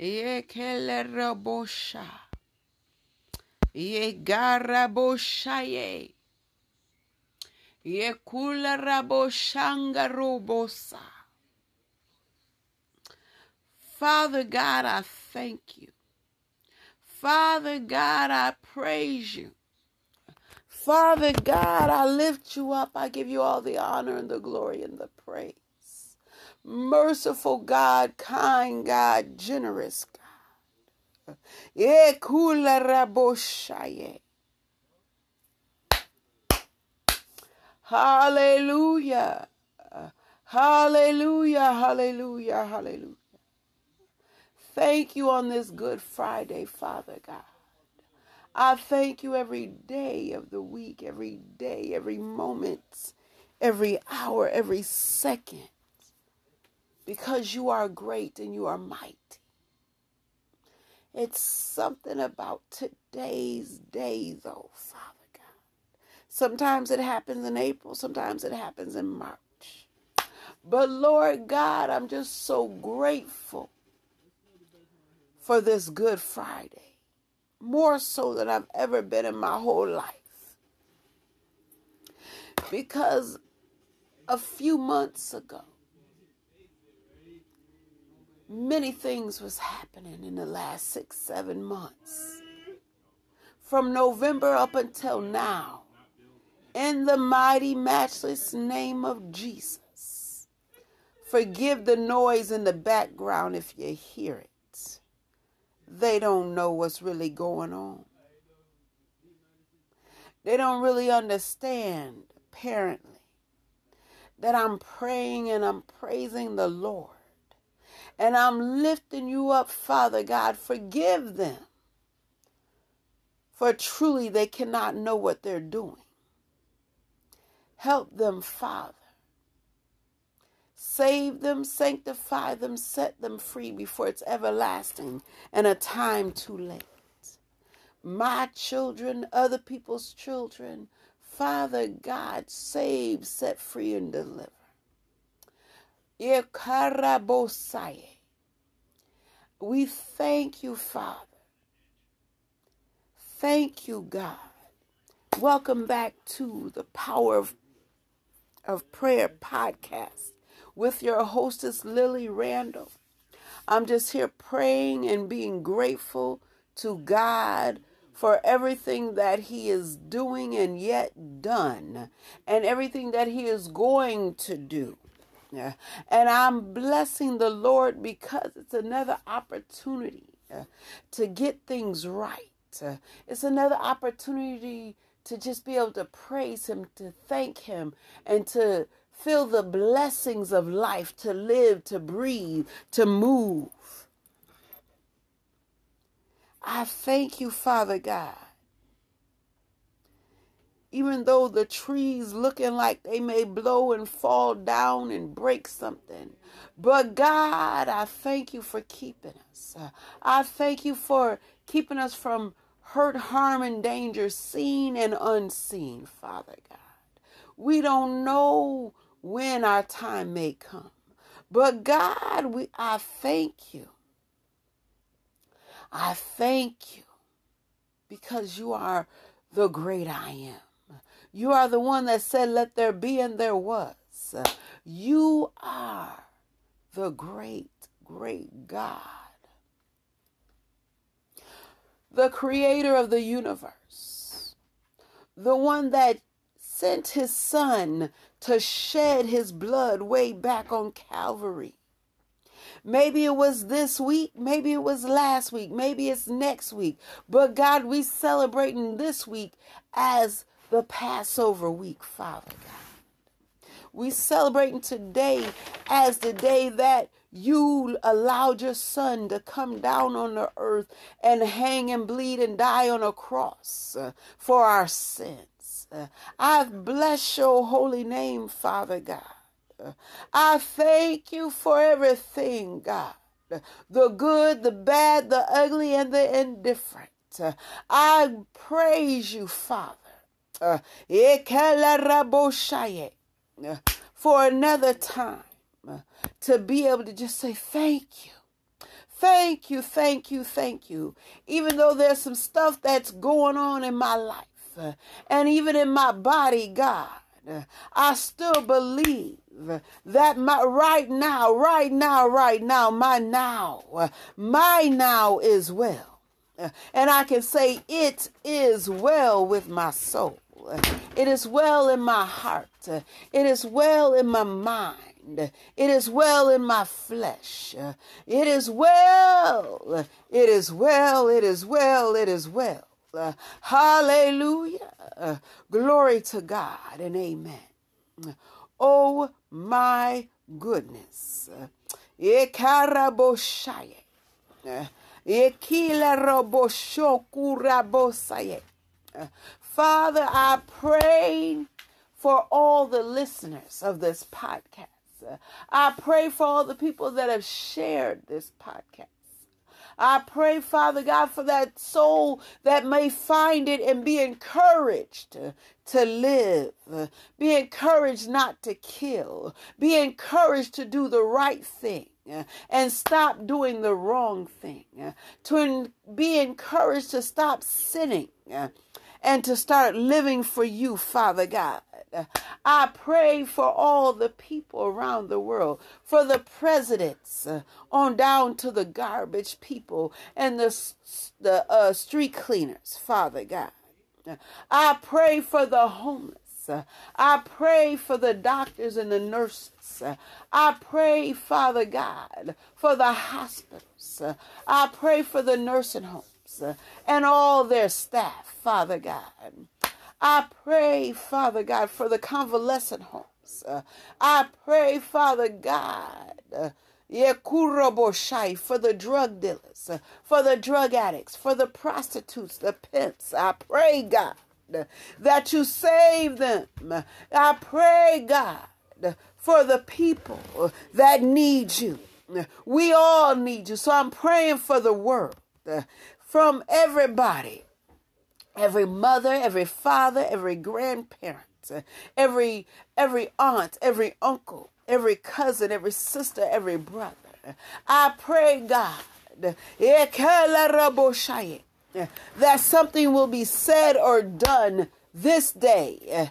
Yekelerabosha. Yegaraboshaye. Yekularaboshangarobosa. Father God, I thank you. Father God, I praise you. Father God, I lift you up. I give you all the honor and the glory and the praise. Merciful God, kind God, generous God. Eh, hallelujah. Hallelujah. Hallelujah. Hallelujah. Thank you on this Good Friday, Father God. I thank you every day of the week, every day, every moment, every hour, every second, because you are great and you are mighty. It's something about today's day, though, Father God. Sometimes it happens in April, sometimes it happens in March. But Lord God, I'm just so grateful for this Good Friday, more so than I've ever been in my whole life. Because a few months ago, many things was happening in the last six, seven months. From November up until now, in the mighty, matchless name of Jesus. Forgive the noise in the background if you hear it they don't know what's really going on. They don't really understand, apparently, that I'm praying and I'm praising the Lord. And I'm lifting you up, Father God. Forgive them. For truly they cannot know what they're doing. Help them, Father. Save them, sanctify them, set them free before it's everlasting and a time too late. My children, other people's children, Father God, save, set free, and deliver. We thank you, Father. Thank you, God. Welcome back to the Power of, of Prayer podcast with your hostess, Lily Randall. I'm just here praying and being grateful to God for everything that He is doing and yet done, and everything that He is going to do. And I'm blessing the Lord because it's another opportunity uh, to get things right. Uh, it's another opportunity to just be able to praise Him, to thank Him, and to Feel the blessings of life to live, to breathe, to move. I thank you, Father God. Even though the trees looking like they may blow and fall down and break something. But God, I thank you for keeping us. I thank you for keeping us from hurt, harm, and danger, seen and unseen, Father God. We don't know when our time may come. But God, we I thank you. I thank you because you are the great I am. You are the one that said, Let there be, and there was. You are the great, great God, the creator of the universe, the one that sent his son to shed his blood way back on Calvary. Maybe it was this week, maybe it was last week, maybe it's next week. But God, we celebrating this week as the Passover week, Father God. We celebrating today as the day that you allowed your son to come down on the earth and hang and bleed and die on a cross uh, for our sins. Uh, I bless your holy name, Father God. Uh, I thank you for everything, God. The good, the bad, the ugly, and the indifferent. Uh, I praise you, Father. Eh, eh, for another time eh, to be able to just say thank you. Thank you, thank you, thank you. Even though there's some stuff that's going on in my life and even in my body, God, I still believe that my right now, right now, right now, my now, my now is well. And I can say it is well with my soul. It is well in my heart. It is well in my mind. It is well in my flesh. It is well. It is well. It is well. It is well. hallelujah. glory to God and amen. Oh my goodness. Ekaraboshaye. Ekilaraboshokuraboshaye. Father, I pray for all the listeners of this podcast. I pray for all the people that have shared this podcast. I pray, Father God, for that soul that may find it and be encouraged to live, be encouraged not to kill, be encouraged to do the right thing and stop doing the wrong thing, to be encouraged to stop sinning and to start living for you, Father God. I pray for all the people around the world, for the presidents, uh, on down to the garbage people and the, the uh, street cleaners, Father God. I pray for the homeless. I pray for the doctors and the nurses. I pray, Father God, for the hospitals. I pray for the nursing homes Uh, and all their staff, Father God. I pray, Father God, for the convalescent homes. Uh, I pray, Father God. Uh, for the drug dealers, for the drug addicts, for the prostitutes, the pimps. I pray, God, that you save them. I pray, God, for the people that need you. We all need you. So I'm praying for the world from everybody every mother, every father, every grandparent, every every aunt, every uncle, every cousin, every sister, every brother. I pray, God, that something will be said or done this day.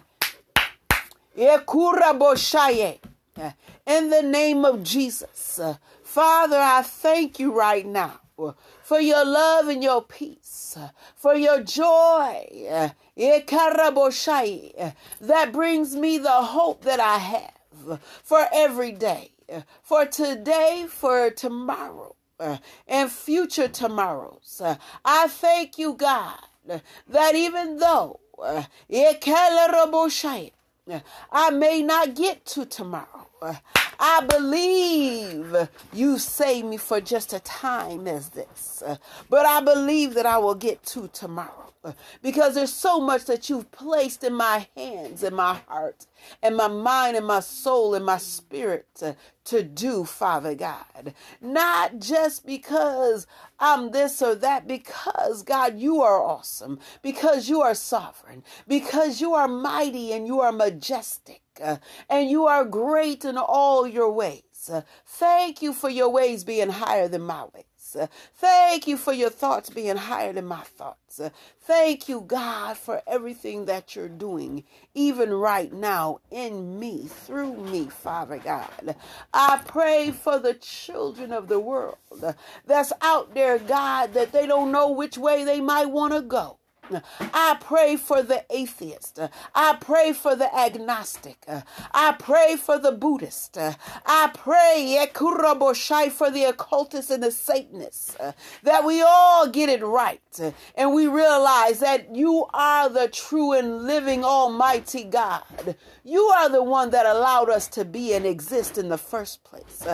In the name of Jesus. Father, I thank you right now for your love and your peace, for your joy eh, that brings me the hope that I have for every day, for today, for tomorrow, and future tomorrows. I thank you, God, that even though eh, I may not get to tomorrow, I believe you saved me for just a time as this. But I believe that I will get to tomorrow because there's so much that you've placed in my hands and my heart and my mind and my soul and my spirit to, to do, Father God. Not just because I'm this or that, because God, you are awesome, because you are sovereign, because you are mighty and you are majestic, uh, and you are great in all your ways. Uh, thank you for your ways being higher than my ways. Uh, thank you for your thoughts being higher than my thoughts. Uh, thank you, God, for everything that you're doing, even right now in me, through me, Father God. I pray for the children of the world that's out there, God, that they don't know which way they might want to go. I pray for the atheist. I pray for the agnostic. I pray for the Buddhist. I pray for the occultist and the Satanist that we all get it right and we realize that you are the true and living Almighty God. You are the one that allowed us to be and exist in the first place.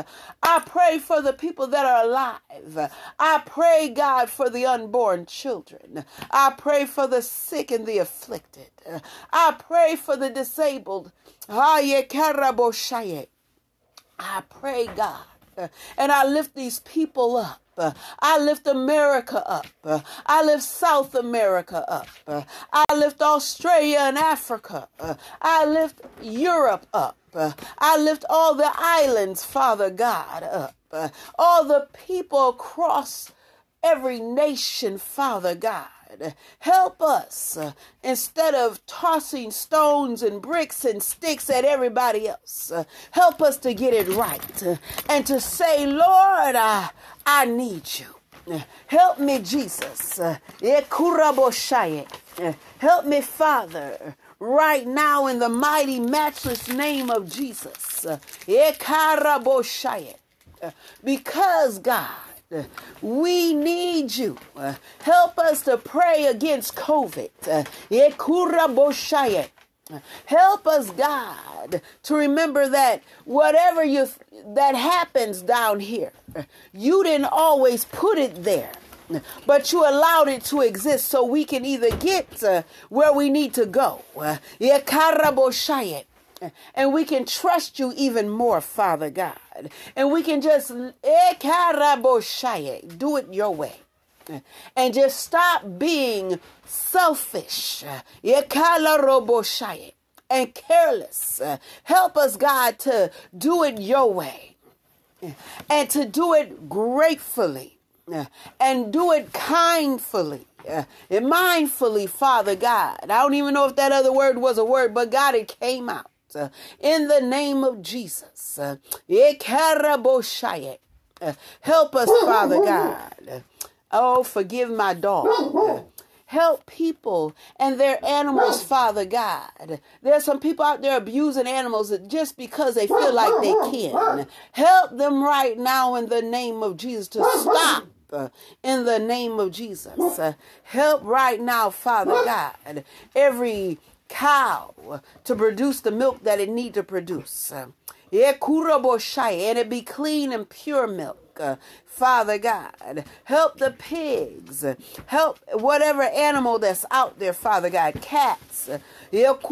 I pray for the people that are alive. I pray, God, for the unborn children. I pray for the sick and the afflicted. I pray for the disabled. I pray, God, And I lift these people up. I lift America up. I lift South America up. I lift Australia and Africa. I lift Europe up. I lift all the islands, Father God, up. All the people across every nation, Father God. Help us uh, instead of tossing stones and bricks and sticks at everybody else. Uh, help us to get it right uh, and to say, Lord, I, I need you. Help me, Jesus. Help me, Father, right now in the mighty, matchless name of Jesus. Because, God, Uh, we need you. Uh, help us to pray against COVID. Uh, help us, God, to remember that whatever you that happens down here, you didn't always put it there. But you allowed it to exist so we can either get uh, where we need to go. Uh, and we can trust you even more, Father God. And we can just eh, do it your way. And just stop being selfish eh, and careless. Help us, God, to do it your way and to do it gratefully and do it kindly and eh, mindfully, Father God. I don't even know if that other word was a word, but God, it came out in the name of Jesus. Uh, uh, help us, Father God. Oh, forgive my dog. Help people and their animals, Father God. There's some people out there abusing animals just because they feel like they can. Help them right now in the name of Jesus to stop uh, in the name of Jesus. Uh, help right now, Father God. Every cow to produce the milk that it need to produce. And it be clean and pure milk. Father God, help the pigs, help whatever animal that's out there, Father God, cats, lions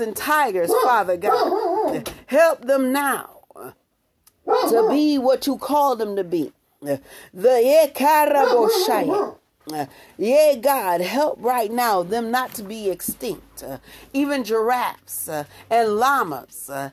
and tigers, Father God, help them now to be what you call them to be. The uh, God, help right now them not to be extinct. Uh, even giraffes uh, and llamas, uh,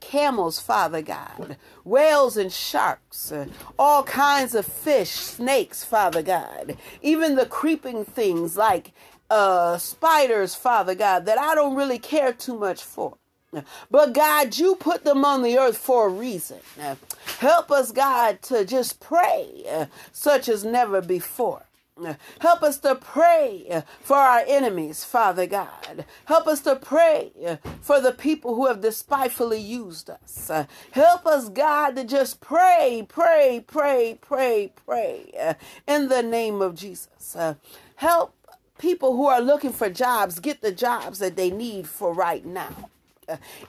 camels, Father God, whales and sharks, uh, all kinds of fish, snakes, Father God, even the creeping things like uh, spiders, Father God, that I don't really care too much for. But God, you put them on the earth for a reason. Help us, God, to just pray uh, such as never before. Help us to pray uh, for our enemies, Father God. Help us to pray uh, for the people who have despitefully used us. Help us, God, to just pray, pray, pray, pray, pray in the name of Jesus. Help people who are looking for jobs get the jobs that they need for right now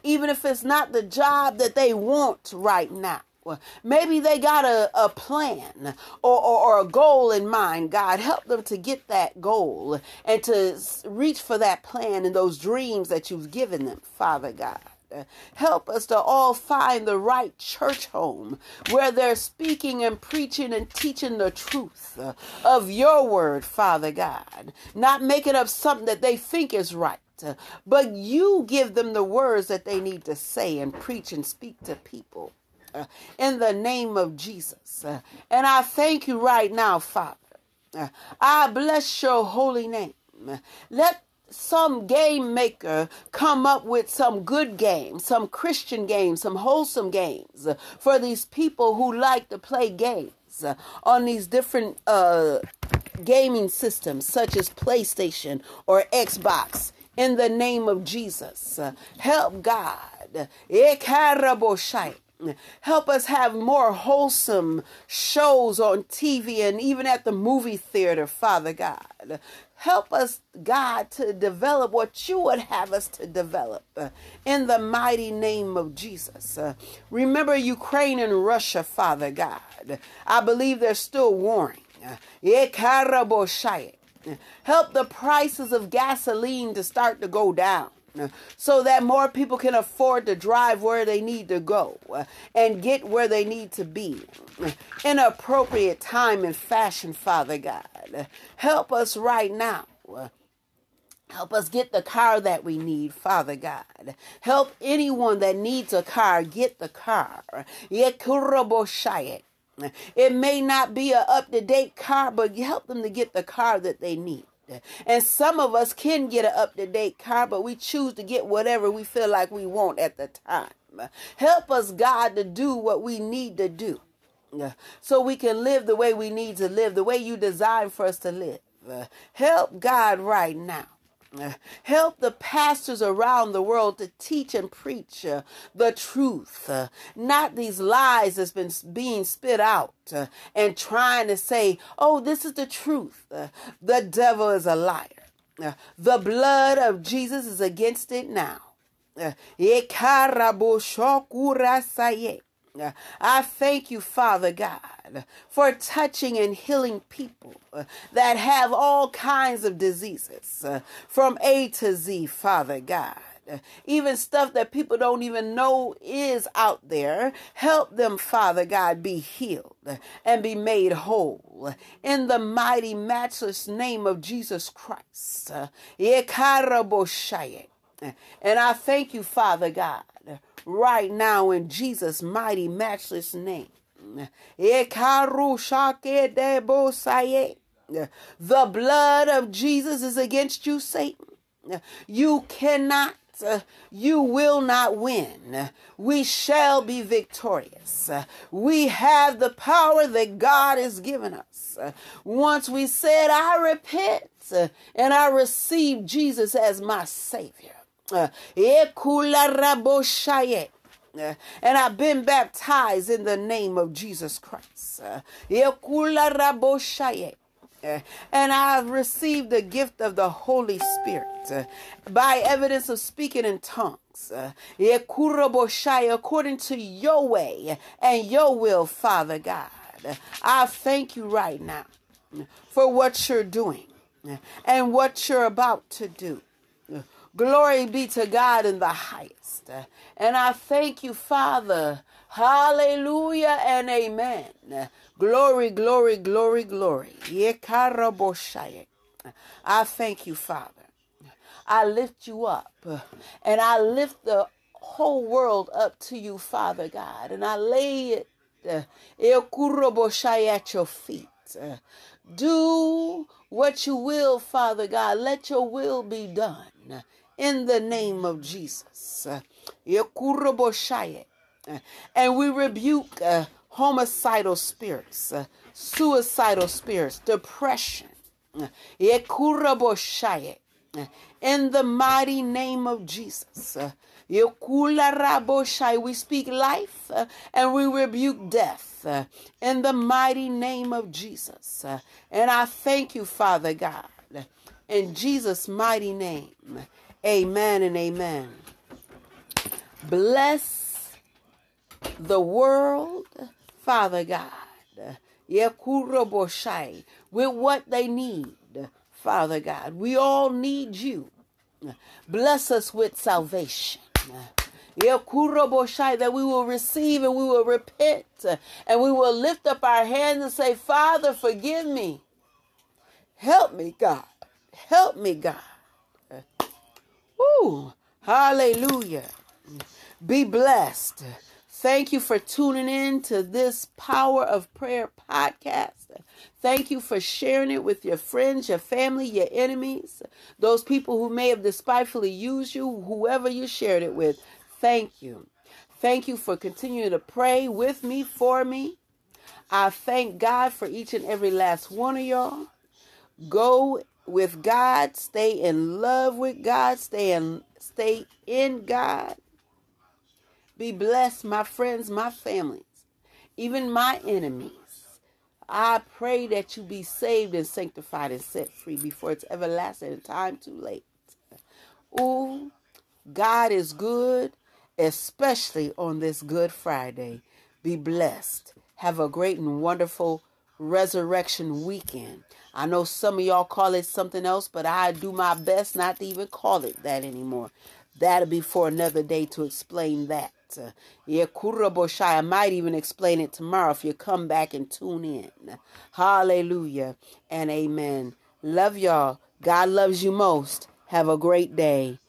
even if it's not the job that they want right now. Maybe they got a, a plan or, or, or, a goal in mind. God, help them to get that goal and to reach for that plan and those dreams that you've given them, Father God. Help us to all find the right church home where they're speaking and preaching and teaching the truth of your word, Father God. Not making up something that they think is right but you give them the words that they need to say and preach and speak to people uh, in the name of Jesus. Uh, and I thank you right now, Father. Uh, I bless your holy name. Let some game maker come up with some good games, some Christian games, some wholesome games for these people who like to play games on these different uh, gaming systems, such as PlayStation or Xbox in the name of Jesus. Help God. Eh, Help us have more wholesome shows on TV and even at the movie theater, Father God. Help us, God, to develop what you would have us to develop uh, in the mighty name of Jesus. Uh, remember Ukraine and Russia, Father God. I believe they're still warring. Uh, eh, Help the prices of gasoline to start to go down. so that more people can afford to drive where they need to go and get where they need to be in appropriate time and fashion, Father God. Help us right now. Help us get the car that we need, Father God. Help anyone that needs a car get the car. It may not be an up to date car, but help them to get the car that they need. And some of us can get an up to date car, but we choose to get whatever we feel like we want at the time. Help us, God, to do what we need to do so we can live the way we need to live, the way you designed for us to live. Help God right now. Help the pastors around the world to teach and preach uh, the truth, uh, not these lies that's been being spit out uh, and trying to say, oh, this is the truth. Uh, the devil is a liar. Uh, the blood of Jesus is against it now. Uh, I thank you, Father God, for touching and healing people uh, that have all kinds of diseases uh, from A to Z, Father God. Even stuff that people don't even know is out there. Help them, Father God, be healed and be made whole. In the mighty, matchless name of Jesus Christ. And I thank you, Father God, right now in Jesus' mighty, matchless name. Eh, the blood of Jesus is against you, Satan. You cannot, you will not win. We shall be victorious. We have the power that God has given us. Once we said, I repent and I receive Jesus as my Savior. Uh, uh, and I've been baptized in the name of Jesus Christ. Uh, and I've received the gift of the Holy Spirit by evidence of speaking in tongues. According to your way and your will, Father God. I thank you right now for what you're doing and what you're about to do. Glory be to God in the highest. And I thank you, Father. Hallelujah and amen. Glory, glory, glory, glory. I thank you, Father. I lift you up and I lift the whole world up to you, Father God, and I lay it eh, at your feet. Do what you will, Father God. Let your will be done in the name of Jesus. And we rebuke uh, homicidal spirits, uh, suicidal spirits, depression. In the mighty name of Jesus. We speak life uh, and we rebuke death uh, in the mighty name of Jesus. Uh, and I thank you, Father God, in Jesus' mighty name. Amen and amen. Bless the world, Father God, with what they need, Father God. We all need you. Bless us with salvation. That we will receive and we will repent and we will lift up our hands and say, Father, forgive me. Help me, God. Help me, God. Hallelujah. Be blessed. Thank you for tuning in to this Power of Prayer podcast. Thank you for sharing it with your friends, your family, your enemies, those people who may have despitefully used you, whoever you shared it with. Thank you. Thank you for continuing to pray with me, for me. I thank God for each and every last one of y'all. Go with God, stay in love with God, stay in stay in God. Be blessed, my friends, my families, even my enemies. I pray that you be saved and sanctified and set free before it's everlasting and time too late. Ooh, God is good, especially on this Good Friday. Be blessed. Have a great and wonderful resurrection weekend. I know some of y'all call it something else, but I do my best not to even call it that anymore. That'll be for another day to explain that. Yeah, I might even explain it tomorrow if you come back and tune in. Hallelujah and amen. Love y'all. God loves you most. Have a great day.